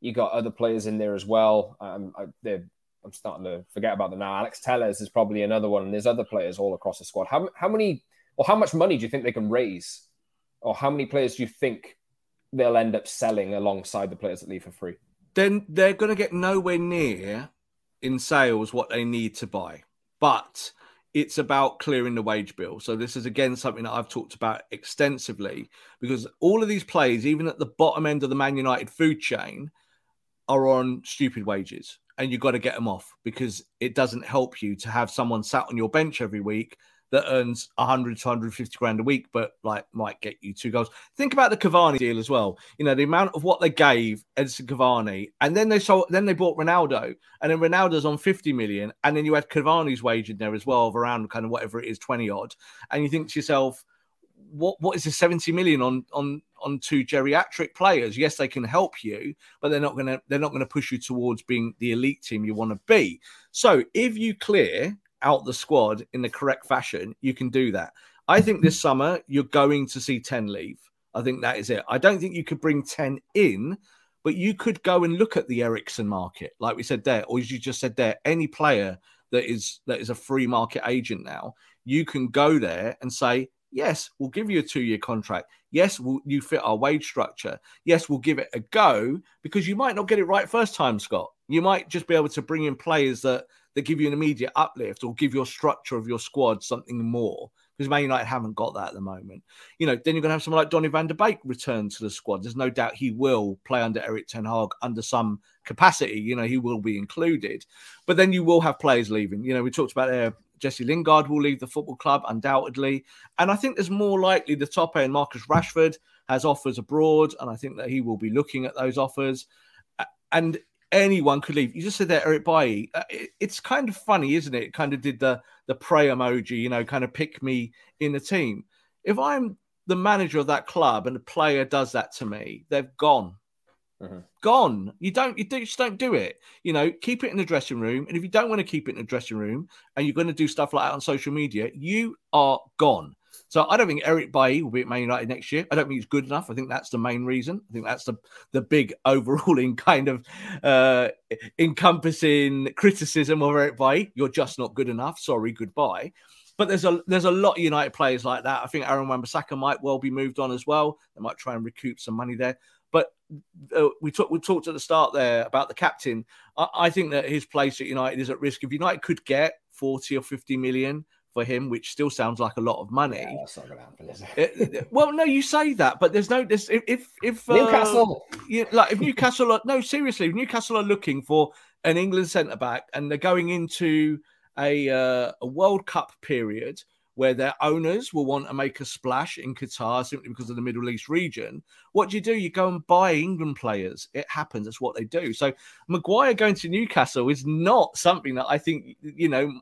Speaker 1: You got other players in there as well. Um, I, they're I'm starting to forget about them now. Alex Telles is probably another one, and there's other players all across the squad. How, how many or how much money do you think they can raise, or how many players do you think they'll end up selling alongside the players that leave for free?
Speaker 2: Then they're going to get nowhere near in sales what they need to buy, but it's about clearing the wage bill. So this is again something that I've talked about extensively because all of these players, even at the bottom end of the Man United food chain, are on stupid wages and you've got to get them off because it doesn't help you to have someone sat on your bench every week that earns 100 to 150 grand a week, but like might get you two goals. Think about the Cavani deal as well. You know, the amount of what they gave Edinson Cavani, and then they sold, then they bought Ronaldo, and then Ronaldo's on 50 million, and then you had Cavani's wage in there as well of around kind of whatever it is, 20 odd. And you think to yourself, what what is the 70 million on on on two geriatric players. Yes, they can help you, but they're not gonna they're not gonna push you towards being the elite team you want to be. So if you clear out the squad in the correct fashion, you can do that. I think this summer you're going to see 10 leave. I think that is it. I don't think you could bring 10 in, but you could go and look at the Eriksen market, like we said there, or as you just said there, any player that is that is a free market agent now, you can go there and say, Yes, we'll give you a two year contract. Yes, we'll, you fit our wage structure. Yes, we'll give it a go because you might not get it right first time, Scott. You might just be able to bring in players that, that give you an immediate uplift or give your structure of your squad something more because Man United haven't got that at the moment. You know, then you're going to have someone like Donny van der Beek return to the squad. There's no doubt he will play under Erik Ten Hag under some capacity. You know, he will be included. But then you will have players leaving. You know, we talked about there Jesse Lingard will leave the football club undoubtedly, and I think there's more likely the top end. Marcus Rashford has offers abroad, and I think that he will be looking at those offers. And anyone could leave. You just said that Eric Bailly. Uh, it's kind of funny, isn't it? it? Kind of did the the pray emoji, you know, kind of pick me in the team. If I'm the manager of that club and a player does that to me, they've gone. Mm-hmm. Gone. You don't. You just don't do it. You know, keep it in the dressing room. And if you don't want to keep it in the dressing room, and you're going to do stuff like that on social media, you are gone. So I don't think Eric Bailly will be at Man United next year. I don't think he's good enough. I think that's the main reason. I think that's the the big overruling kind of uh, encompassing criticism of Eric Bailly. You're just not good enough. Sorry, goodbye. But there's a there's a lot of United players like that. I think Aaron Wan-Bissaka might well be moved on as well. They might try and recoup some money there. But uh, we talked we talked at the start there about the captain. I, I, think that his place at United is at risk. If United could get 40 or 50 million for him, which still sounds like a lot of money.
Speaker 1: Yeah, that's not going to happen,
Speaker 2: well, no, you say that, but there's no this if if, if
Speaker 1: uh, Newcastle,
Speaker 2: yeah, like if Newcastle, are, no, seriously, if Newcastle are looking for an England centre back and they're going into a uh, a World Cup period where their owners will want to make a splash in Qatar simply because of the Middle East region. What do you do? You go and buy England players. It happens. That's what they do. So Maguire going to Newcastle is not something that I think, you know,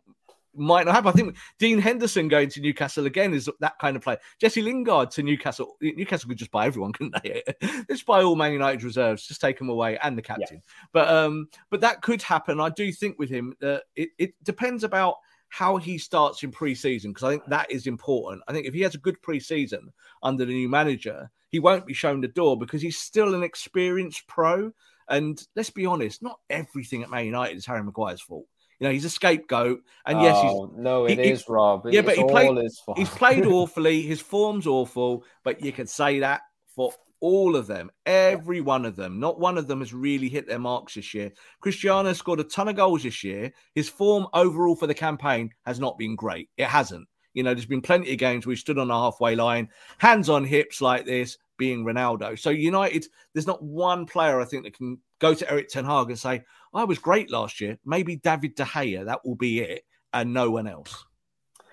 Speaker 2: might not happen. I think Dean Henderson going to Newcastle again is that kind of player. Jesse Lingard to Newcastle. Newcastle could just buy everyone, couldn't they? just buy all Man United reserves, just take them away and the captain. Yeah. But um, but that could happen. I do think with him that it, it depends about how he starts in pre-season because I think that is important. I think if he has a good pre-season under the new manager, he won't be shown the door because he's still an experienced pro. And let's be honest, not everything at Man United is Harry Maguire's fault. You know, he's a scapegoat. And yes,
Speaker 1: oh,
Speaker 2: he's
Speaker 1: no, it
Speaker 2: he,
Speaker 1: is Rob.
Speaker 2: Yeah, but he played,
Speaker 1: he's
Speaker 2: he's played awfully. His form's awful, but you can say that for all of them, every one of them. Not one of them has really hit their marks this year. Cristiano scored a ton of goals this year. His form overall for the campaign has not been great. It hasn't. You know, there's been plenty of games where he stood on a halfway line, hands on hips like this, being Ronaldo. So United, there's not one player I think that can go to Erik Ten Hag and say, "I was great last year." Maybe David De Gea, that will be it, and no one else.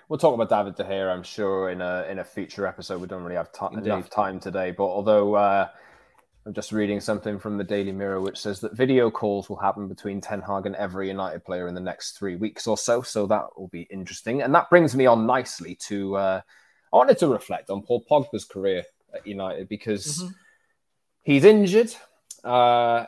Speaker 1: We'll talk about David De Gea, I'm sure, in a in a future episode. We don't really have t- enough time today, but although uh, I'm just reading something from the Daily Mirror, which says that video calls will happen between Ten Hag and every United player in the next three weeks or so. So that will be interesting, and that brings me on nicely to. Uh, I wanted to reflect on Paul Pogba's career at United because mm-hmm. he's injured. Uh,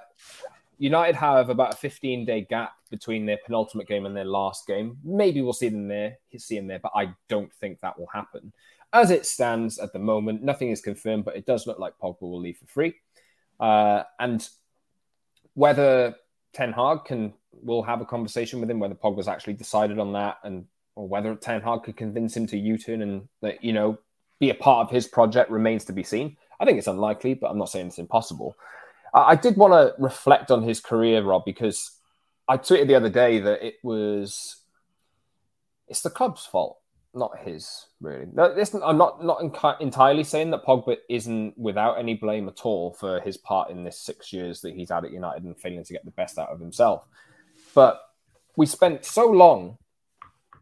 Speaker 1: United have about a 15 day gap between their penultimate game and their last game. Maybe we'll see them there, see him there, but I don't think that will happen. As it stands at the moment, nothing is confirmed, but it does look like Pogba will leave for free. Uh, and whether Ten Hag can will have a conversation with him, whether Pogba's actually decided on that, and or whether Ten Hag could convince him to U-turn and that you know be a part of his project remains to be seen. I think it's unlikely, but I'm not saying it's impossible. I did want to reflect on his career, Rob, because I tweeted the other day that it was it's the club's fault, not his. Really, no, I'm not not entirely saying that Pogba isn't without any blame at all for his part in this six years that he's had at United and failing to get the best out of himself. But we spent so long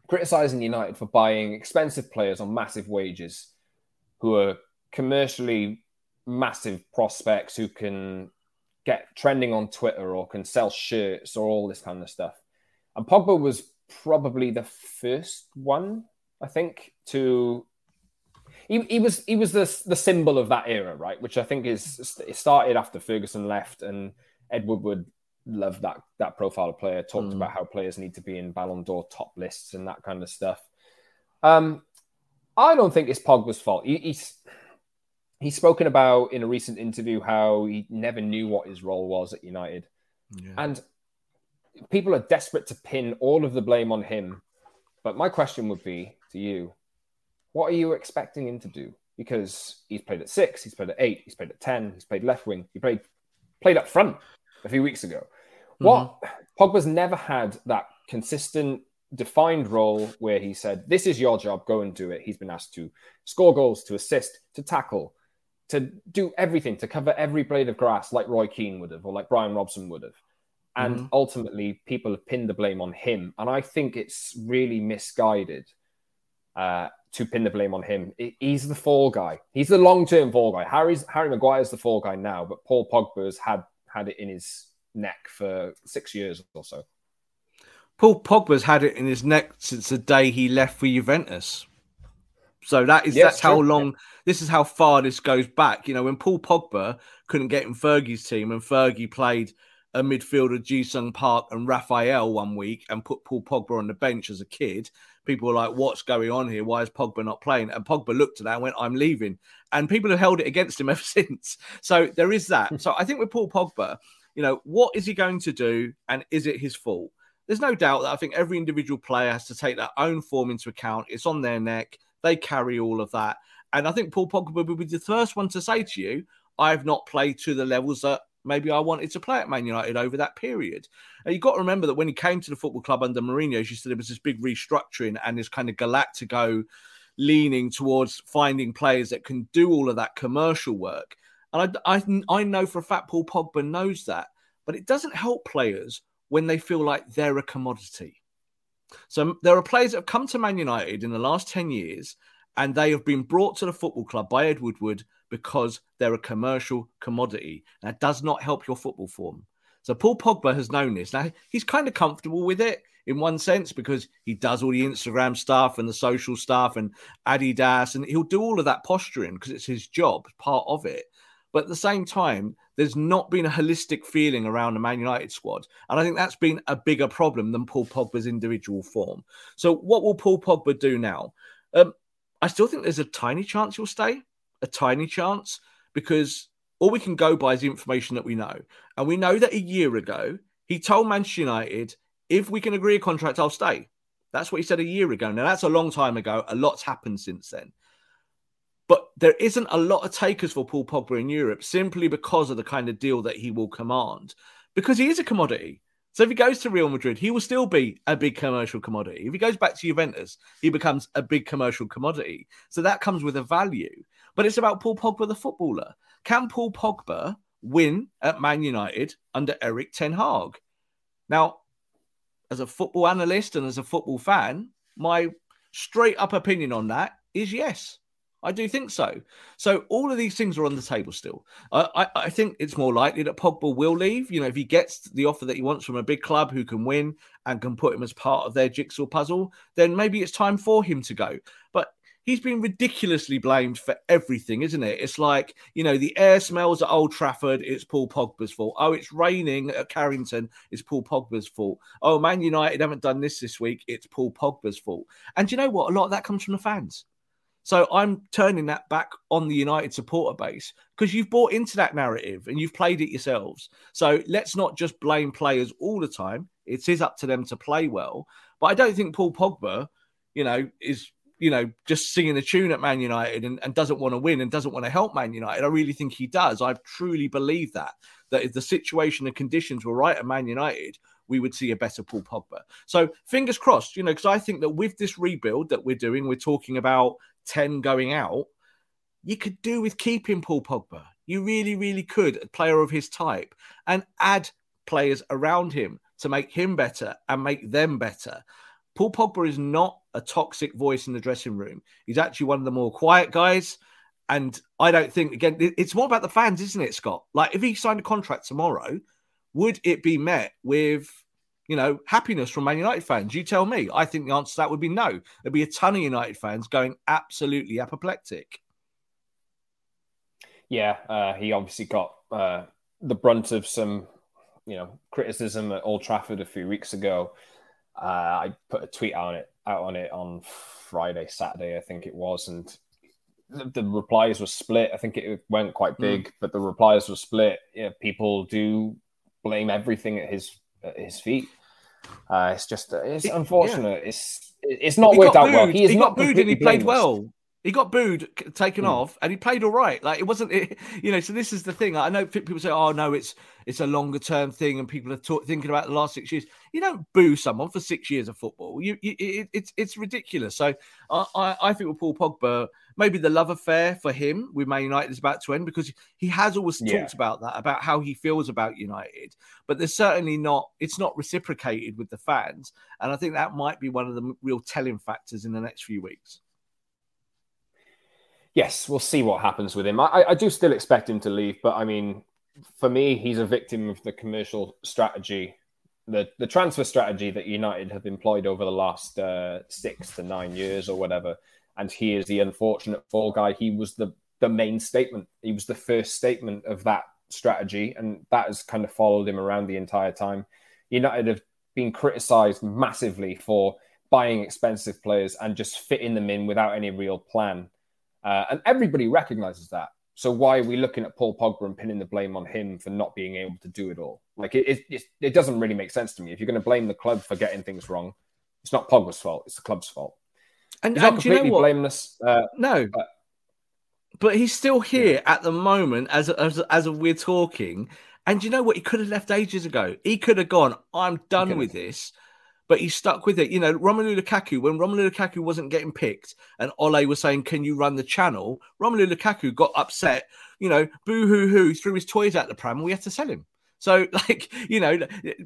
Speaker 1: criticizing United for buying expensive players on massive wages, who are commercially massive prospects who can get trending on Twitter or can sell shirts or all this kind of stuff. And Pogba was probably the first one, I think, to he, he was he was the the symbol of that era, right? Which I think is it started after Ferguson left and Ed Woodward loved that that profile of player, talked mm. about how players need to be in Ballon d'Or top lists and that kind of stuff. Um, I don't think it's Pogba's fault. He, he's he's spoken about in a recent interview how he never knew what his role was at United. Yeah. And people are desperate to pin all of the blame on him. But my question would be to you what are you expecting him to do? Because he's played at six, he's played at eight, he's played at 10, he's played left wing, he played, played up front a few weeks ago. Mm-hmm. What Pogba's never had that consistent, defined role where he said, This is your job, go and do it. He's been asked to score goals, to assist, to tackle, to do everything to cover every blade of grass like Roy Keane would have or like Brian Robson would have. And mm-hmm. ultimately, people have pinned the blame on him. And I think it's really misguided uh, to pin the blame on him. he's the fall guy. He's the long term fall guy. Harry's Harry Maguire's the fall guy now, but Paul Pogba's had had it in his neck for six years or so.
Speaker 2: Paul Pogba's had it in his neck since the day he left for Juventus. So that is yes, that's how long this is how far this goes back. You know, when Paul Pogba couldn't get in Fergie's team and Fergie played a midfielder Ji-sung Park and Rafael one week and put Paul Pogba on the bench as a kid, people were like, What's going on here? Why is Pogba not playing? And Pogba looked at that and went, I'm leaving. And people have held it against him ever since. So there is that. so I think with Paul Pogba, you know, what is he going to do? And is it his fault? There's no doubt that I think every individual player has to take their own form into account. It's on their neck. They carry all of that. And I think Paul Pogba will be the first one to say to you, I've not played to the levels that maybe I wanted to play at Man United over that period. You've got to remember that when he came to the football club under Mourinho, as you said, there was this big restructuring and this kind of galactico leaning towards finding players that can do all of that commercial work. And I, I, I know for a fact Paul Pogba knows that, but it doesn't help players when they feel like they're a commodity. So there are players that have come to Man United in the last 10 years and they have been brought to the football club by Ed Woodward because they're a commercial commodity. That does not help your football form. So Paul Pogba has known this. Now he's kind of comfortable with it in one sense because he does all the Instagram stuff and the social stuff and Adidas and he'll do all of that posturing because it's his job, part of it. But at the same time, there's not been a holistic feeling around the Man United squad. And I think that's been a bigger problem than Paul Pogba's individual form. So, what will Paul Pogba do now? Um, I still think there's a tiny chance he'll stay, a tiny chance, because all we can go by is the information that we know. And we know that a year ago, he told Manchester United, if we can agree a contract, I'll stay. That's what he said a year ago. Now, that's a long time ago. A lot's happened since then. But there isn't a lot of takers for Paul Pogba in Europe simply because of the kind of deal that he will command, because he is a commodity. So if he goes to Real Madrid, he will still be a big commercial commodity. If he goes back to Juventus, he becomes a big commercial commodity. So that comes with a value. But it's about Paul Pogba, the footballer. Can Paul Pogba win at Man United under Erik Ten Hag? Now, as a football analyst and as a football fan, my straight up opinion on that is yes. I do think so. So all of these things are on the table still. I, I, I, think it's more likely that Pogba will leave. You know, if he gets the offer that he wants from a big club who can win and can put him as part of their jigsaw puzzle, then maybe it's time for him to go. But he's been ridiculously blamed for everything, isn't it? It's like, you know, the air smells at Old Trafford, it's Paul Pogba's fault. Oh, it's raining at Carrington, it's Paul Pogba's fault. Oh, Man United haven't done this this week, it's Paul Pogba's fault. And you know what? A lot of that comes from the fans. So I'm turning that back on the United supporter base because you've bought into that narrative and you've played it yourselves. So let's not just blame players all the time. It is up to them to play well. But I don't think Paul Pogba, you know, is you know, just singing a tune at Man United and, and doesn't want to win and doesn't want to help Man United. I really think he does. I truly believe that. That if the situation and conditions were right at Man United, we would see a better Paul Pogba. So fingers crossed, you know, because I think that with this rebuild that we're doing, we're talking about 10 going out, you could do with keeping Paul Pogba. You really, really could, a player of his type, and add players around him to make him better and make them better. Paul Pogba is not a toxic voice in the dressing room. He's actually one of the more quiet guys. And I don't think, again, it's more about the fans, isn't it, Scott? Like, if he signed a contract tomorrow, would it be met with you know, happiness from Man United fans? You tell me. I think the answer to that would be no. There'd be a ton of United fans going absolutely apoplectic.
Speaker 1: Yeah, uh, he obviously got uh, the brunt of some, you know, criticism at Old Trafford a few weeks ago. Uh, I put a tweet on it out on it on Friday, Saturday, I think it was, and the, the replies were split. I think it went quite hmm. big, mm. but the replies were split. Yeah, people do blame everything at his at his feet. Uh, it's just uh, it's unfortunate. Yeah. It's it's not worked out
Speaker 2: booed.
Speaker 1: well.
Speaker 2: He, he got booed and he played well. He got booed, taken mm. off, and he played all right. Like it wasn't, it, you know. So this is the thing. I know people say, "Oh no, it's it's a longer term thing," and people are talk, thinking about the last six years. You don't boo someone for six years of football. You, you it, it's it's ridiculous. So I, I, I think with Paul Pogba, maybe the love affair for him with Man United is about to end because he has always yeah. talked about that, about how he feels about United. But there's certainly not, it's not reciprocated with the fans. And I think that might be one of the real telling factors in the next few weeks.
Speaker 1: Yes, we'll see what happens with him. I, I do still expect him to leave, but I mean, for me, he's a victim of the commercial strategy the the transfer strategy that United have employed over the last uh, six to nine years or whatever and he is the unfortunate fall guy. He was the the main statement. He was the first statement of that strategy, and that has kind of followed him around the entire time. United have been criticised massively for buying expensive players and just fitting them in without any real plan, uh, and everybody recognises that. So why are we looking at Paul Pogba and pinning the blame on him for not being able to do it all? Like it, it, it doesn't really make sense to me. If you're going to blame the club for getting things wrong, it's not Pogba's fault; it's the club's fault.
Speaker 2: And,
Speaker 1: he's not completely you know blameless. Uh,
Speaker 2: no, but, but, he's still here yeah. at the moment as as as we're talking. And you know what? He could have left ages ago. He could have gone. I'm done with this. But he stuck with it. You know, Romelu Lukaku, when Romelu Lukaku wasn't getting picked and Ole was saying, Can you run the channel? Romelu Lukaku got upset, you know, boo hoo hoo, threw his toys out the pram, and we had to sell him. So, like, you know,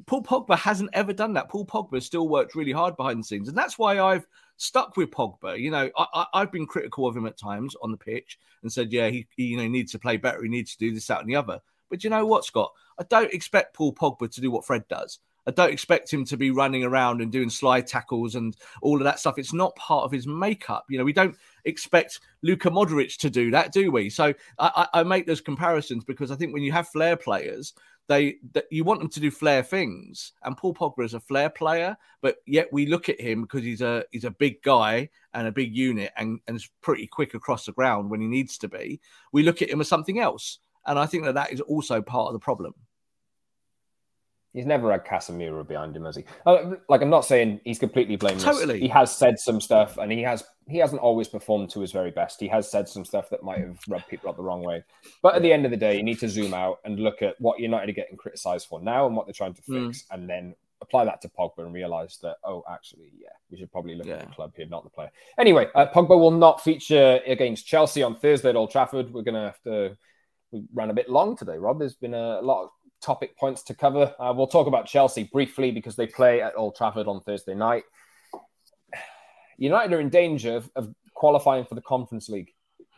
Speaker 2: Paul Pogba hasn't ever done that. Paul Pogba still worked really hard behind the scenes. And that's why I've stuck with Pogba. You know, I, have been critical of him at times on the pitch and said, yeah, he, he, you know needs to play better. He needs to do this, that, and the other. But you know what, Scott? I don't expect Paul Pogba to do what Fred does. I don't expect him to be running around and doing slide tackles and all of that stuff. It's not part of his makeup. You know, we don't expect Luka Modric to do that, do we? So I, I, make those comparisons because I think when you have flair players, they that you want them to do flair things. And Paul Pogba is a flair player, but yet we look at him because he's a he's a big guy and a big unit and, and is pretty quick across the ground when he needs to be. We look at him as something else. And I think that that is also part of the problem.
Speaker 1: He's never had Casemiro behind him, has he? Uh, like, I'm not saying he's completely blameless.
Speaker 2: Totally.
Speaker 1: He has said some stuff, and he has he hasn't always performed to his very best. He has said some stuff that might have rubbed people up the wrong way. But at the end of the day, you need to zoom out and look at what United are getting criticised for now and what they're trying to
Speaker 2: Hmm.
Speaker 1: fix, and then apply that to Pogba and realise that, oh, actually, yeah, we should probably look
Speaker 2: Yeah.
Speaker 1: at the club here, not the player. Anyway, uh, Pogba will not feature against Chelsea on Thursday at Old Trafford. We're going to have to. We ran a bit long today, Rob. There's been a lot of topic points to cover. Uh, we'll talk about Chelsea briefly because they play at Old Trafford on Thursday night. United are in danger of, of qualifying for the Conference League.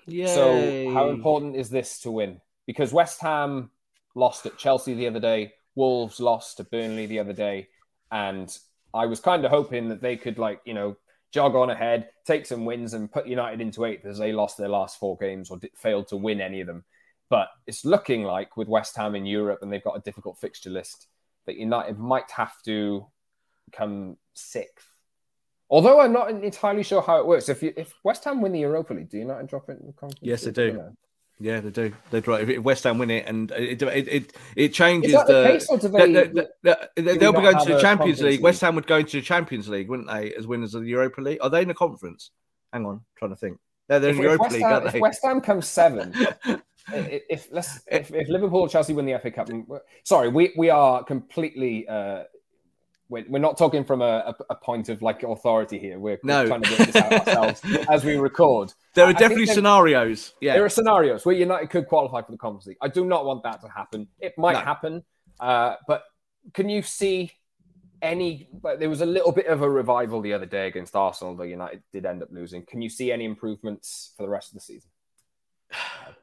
Speaker 2: Yeah.
Speaker 1: So, how important is this to win? Because West Ham lost at Chelsea the other day, Wolves lost to Burnley the other day, and I was kind of hoping that they could, like, you know, jog on ahead, take some wins, and put United into eighth as they lost their last four games or did, failed to win any of them. But it's looking like with West Ham in Europe, and they've got a difficult fixture list, that United might have to come sixth. Although I'm not entirely sure how it works. If you, if West Ham win the Europa League, do United drop it in the conference?
Speaker 2: Yes, they do. Yeah, they do. They draw. If West Ham win it, and it it it, it changes
Speaker 1: the
Speaker 2: the.
Speaker 1: case, or do they-
Speaker 2: they, they, they, they'll be going to the Champions League.
Speaker 1: League?
Speaker 2: West Ham would go into the Champions League, wouldn't they, as winners of the Europa League? Are they in the conference? Hang on, trying to think. They're, they're
Speaker 1: If,
Speaker 2: in
Speaker 1: the
Speaker 2: Europa
Speaker 1: West
Speaker 2: League,
Speaker 1: Ham, if? West Ham comes seven, if let's if, if Liverpool Chelsea win the FA Cup, sorry, we we are completely. Uh, we're, we're not talking from a, a, point of like authority here. We're,
Speaker 2: No.
Speaker 1: we're trying to work this out ourselves as we record.
Speaker 2: There are
Speaker 1: I
Speaker 2: definitely
Speaker 1: there-
Speaker 2: scenarios. Yeah,
Speaker 1: There are scenarios where United could qualify for the Conference League. I do not want that to happen. It might
Speaker 2: No.
Speaker 1: happen, uh, but can you see any? There was a little bit of a revival the other day against Arsenal, though United did end up losing. Can you see any improvements for the rest of the season?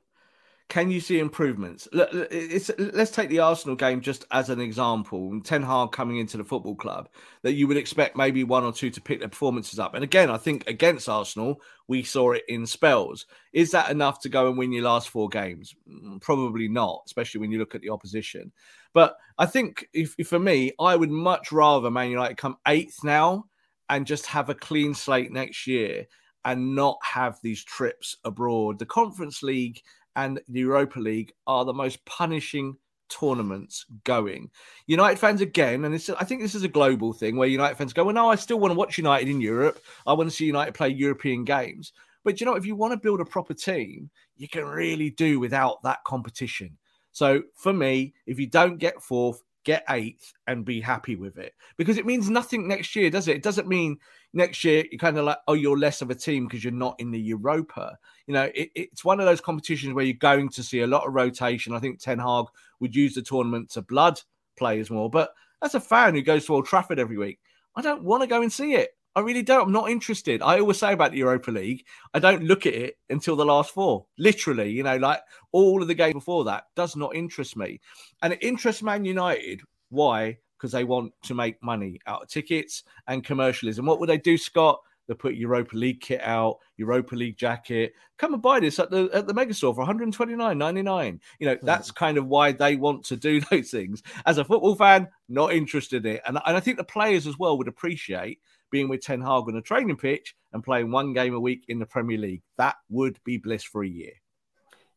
Speaker 2: Can you see improvements? Let's take the Arsenal game just as an example. Ten Hag coming into the football club, that you would expect maybe one or two to pick their performances up. And again, I think against Arsenal, we saw it in spells. Is that enough to go and win your last four games? Mm, Probably not, especially when you look at the opposition. But I think if, if for me, I would much rather Man United come eighth now and just have a clean slate next year and not have these trips abroad. The Conference League and the Europa League are the most punishing tournaments going. United fans again, and I think this is a global thing where United fans go, "Well, no, I still want to watch United in Europe. I want to see United play European games." But you know, if you want to build a proper team, you can really do without that competition. So for me, if you don't get fourth, get eighth and be happy with it because it means nothing next year, does it? It doesn't mean next year you're kind of like, oh, you're less of a team because you're not in the Europa. You know, it, it's one of those competitions where you're going to see a lot of rotation. I think Ten Hag would use the tournament to blood players more, but as a fan who goes to Old Trafford every week, I don't want to go and see it. I really don't. I'm not interested. I always say about the Europa League, I don't look at it until the last four. Literally, you know, like all of the games before that does not interest me. And it interests Man United. Why? Because they want to make money out of tickets and commercialism. What would they do, Scott? They put Europa League kit out, Europa League jacket. Come and buy this at the at the Megastore for 129.99. You know, that's hmm. kind of why they want to do those things. As a football fan, not interested in it. And, and I think the players as well would appreciate being with Ten Hag on a training pitch and playing one game a week in the Premier League. That would be bliss for a year.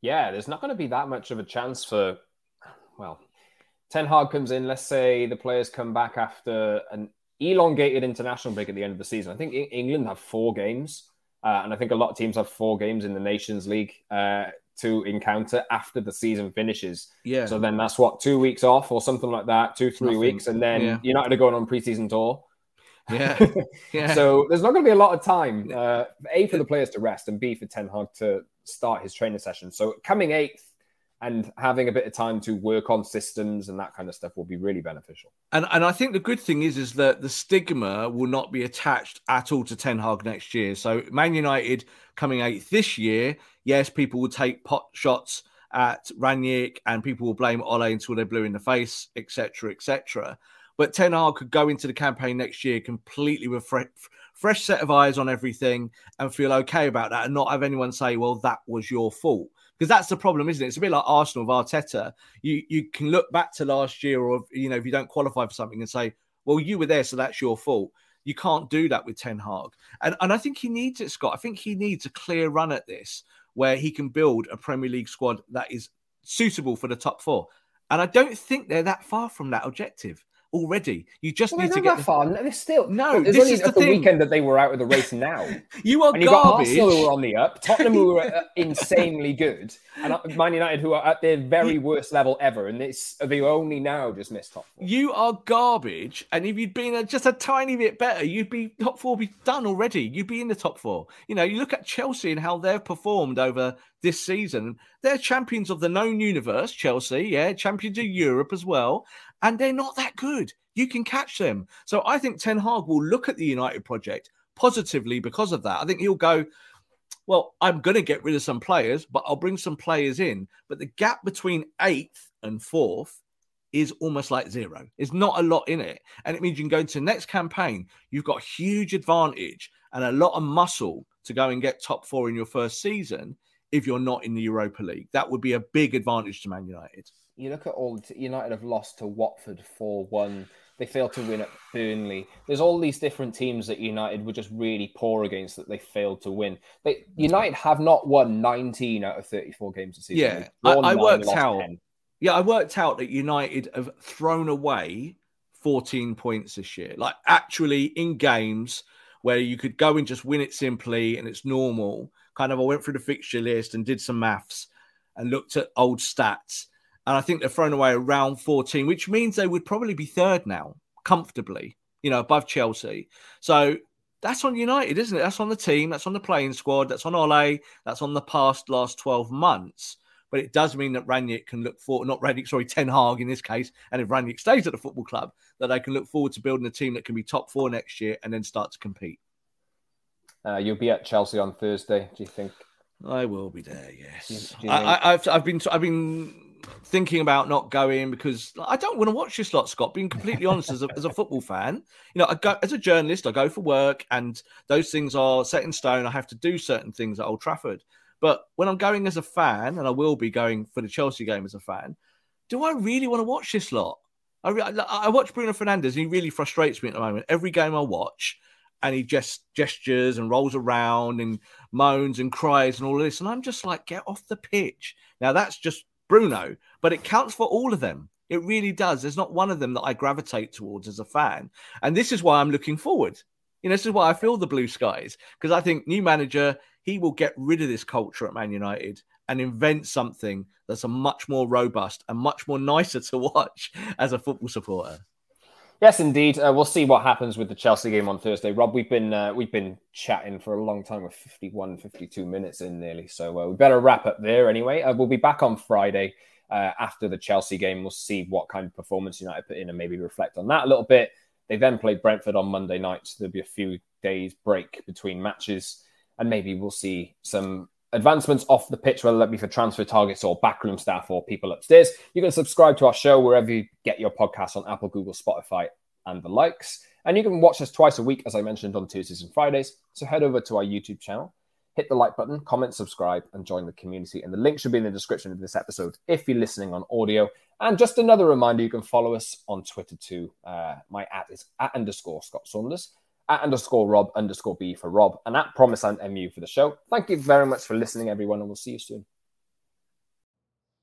Speaker 1: Yeah, there's not going to be that much of a chance for, well, Ten Hag comes in. Let's say the players come back after an elongated international break at the end of the season. I think England have four games, uh, and I think a lot of teams have four games in the Nations League uh, to encounter after the season finishes.
Speaker 2: Yeah.
Speaker 1: So then that's what two weeks off or something like that, two three
Speaker 2: Nothing.
Speaker 1: weeks, and then
Speaker 2: Yeah.
Speaker 1: United are going on preseason tour.
Speaker 2: Yeah. Yeah.
Speaker 1: So there's not going to be a lot of time, uh, A, for the players to rest, and B, for Ten Hag to start his training session. So coming eighth and having a bit of time to work on systems and that kind of stuff will be really beneficial.
Speaker 2: And and I think the good thing is is that the stigma will not be attached at all to Ten Hag next year. So Man United coming eighth this year, yes, people will take pot shots at Rangnick and people will blame Ole until they're blue in the face, etc., etc. But Ten Hag could go into the campaign next year completely with fresh, fresh set of eyes on everything and feel okay about that, and not have anyone say, "Well, that was your fault." Because that's the problem, isn't it? It's a bit like Arsenal with Arteta. You you can look back to last year, or you know, if you don't qualify for something, and say, "Well, you were there, so that's your fault." You can't do that with Ten Hag, and and I think he needs it, Scott. I think he needs a clear run at this where he can build a Premier League squad that is suitable for the top four. And I don't think they're that far from that objective already. You just
Speaker 1: Well,
Speaker 2: need to get
Speaker 1: that
Speaker 2: the-
Speaker 1: far. No, They're still
Speaker 2: No,
Speaker 1: There's
Speaker 2: this
Speaker 1: only
Speaker 2: is the
Speaker 1: the
Speaker 2: thing.
Speaker 1: weekend that they were out of the race now.
Speaker 2: You are
Speaker 1: And you got
Speaker 2: garbage.
Speaker 1: Arsenal who are on the up, Tottenham who are uh, insanely good, and uh, Man United who are at their very worst level ever, and it's they only now just missed top four.
Speaker 2: You are garbage, and if you'd been a, just a tiny bit better, you'd be top four, be done already. You'd be in the top four. You know, you look at Chelsea and how they've performed over this season. They're champions of the known universe, Chelsea, yeah, champions of Europe as well, and they're not that good. You can catch them. So I think Ten Hag will look at the United project positively because of that. I think he'll go, well, I'm going to get rid of some players, but I'll bring some players in. But the gap between eighth and fourth is almost like zero. There's not a lot in it. And it means you can go into next campaign. You've got huge advantage and a lot of muscle to go and get top four in your first season if you're not in the Europa League. That would be a big advantage to Man United.
Speaker 1: You look at all United have lost to Watford four one. They failed to win at Burnley. There's all these different teams that United were just really poor against that they failed to win. They, United have not won 19 out of 34 games this season.
Speaker 2: Yeah, I- I
Speaker 1: nine,
Speaker 2: worked out-
Speaker 1: 10.
Speaker 2: Yeah, I worked out that United have thrown away 14 points this year. Like actually in games where you could go and just win it simply and it's normal. Kind of, I went through the fixture list and did some maths and looked at old stats. And I think they're thrown away around 14, which means they would probably be third now, comfortably, you know, above Chelsea. So that's on United, isn't it? That's on the team, that's on the playing squad, that's on Ole, that's on the past last 12 months. But it does mean that Rangnick can look forward, not Rangnick, sorry, Ten Hag in this case, and if Rangnick stays at the football club, that they can look forward to building a team that can be top four next year and then start to compete.
Speaker 1: Uh, you'll be at Chelsea on Thursday. Do you think?
Speaker 2: I will be there. Yes,
Speaker 1: Do you- do you
Speaker 2: I, I, I've I've been I've been thinking about not going because I don't want to watch this lot, Scott. Being completely honest, as a as a football fan, you know, I go as a journalist, I go for work, and those things are set in stone. I have to do certain things at Old Trafford. But when I'm going as a fan, and I will be going for the Chelsea game as a fan, do I really want to watch this lot? I, re- I I watch Bruno Fernandes, and he really frustrates me at the moment. Every game I watch, and he just gestures and rolls around and moans and cries and all of this. And I'm just like, get off the pitch. Now, that's just Bruno, but it counts for all of them. It really does. There's not one of them that I gravitate towards as a fan. And this is why I'm looking forward. You know, this is why I feel the blue skies because I think new manager, he will get rid of this culture at Man United and invent something that's a much more robust and much more nicer to watch as a football supporter.
Speaker 1: Yes, indeed. Uh, we'll see what happens with the Chelsea game on Thursday. Rob, we've been uh, we've been chatting for a long time. We're 51, 52 minutes in nearly, so uh, we better wrap up there anyway. Uh, we'll be back on Friday uh, after the Chelsea game. We'll see what kind of performance United put in and maybe reflect on that a little bit. They then play Brentford on Monday night. So there'll be a few days break between matches, and maybe we'll see some advancements off the pitch, whether that be for transfer targets or backroom staff or people upstairs. You can subscribe to our show wherever you get your podcasts on Apple, Google, Spotify, and the likes. And you can watch us twice a week, as I mentioned, on Tuesdays and Fridays. So head over to our YouTube channel, hit the like button, comment, subscribe, and join the community. And the link should be in the description of this episode if you're listening on audio. And just another reminder, you can follow us on Twitter too. Uh, my at is at underscore Scott Saunders at underscore Rob underscore B for Rob, and at Promise and MU for the show. Thank you very much for listening, everyone, and we'll see you soon.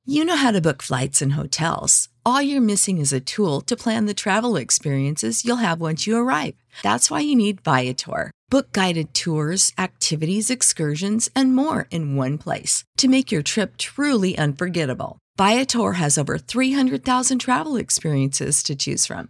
Speaker 3: You know how to book flights and hotels. All you're missing is a tool to plan the travel experiences you'll have once you arrive. That's why you need Viator. Book guided tours, activities, excursions, and more in one place to make your trip truly unforgettable. Viator has over 300,000 travel experiences to choose from.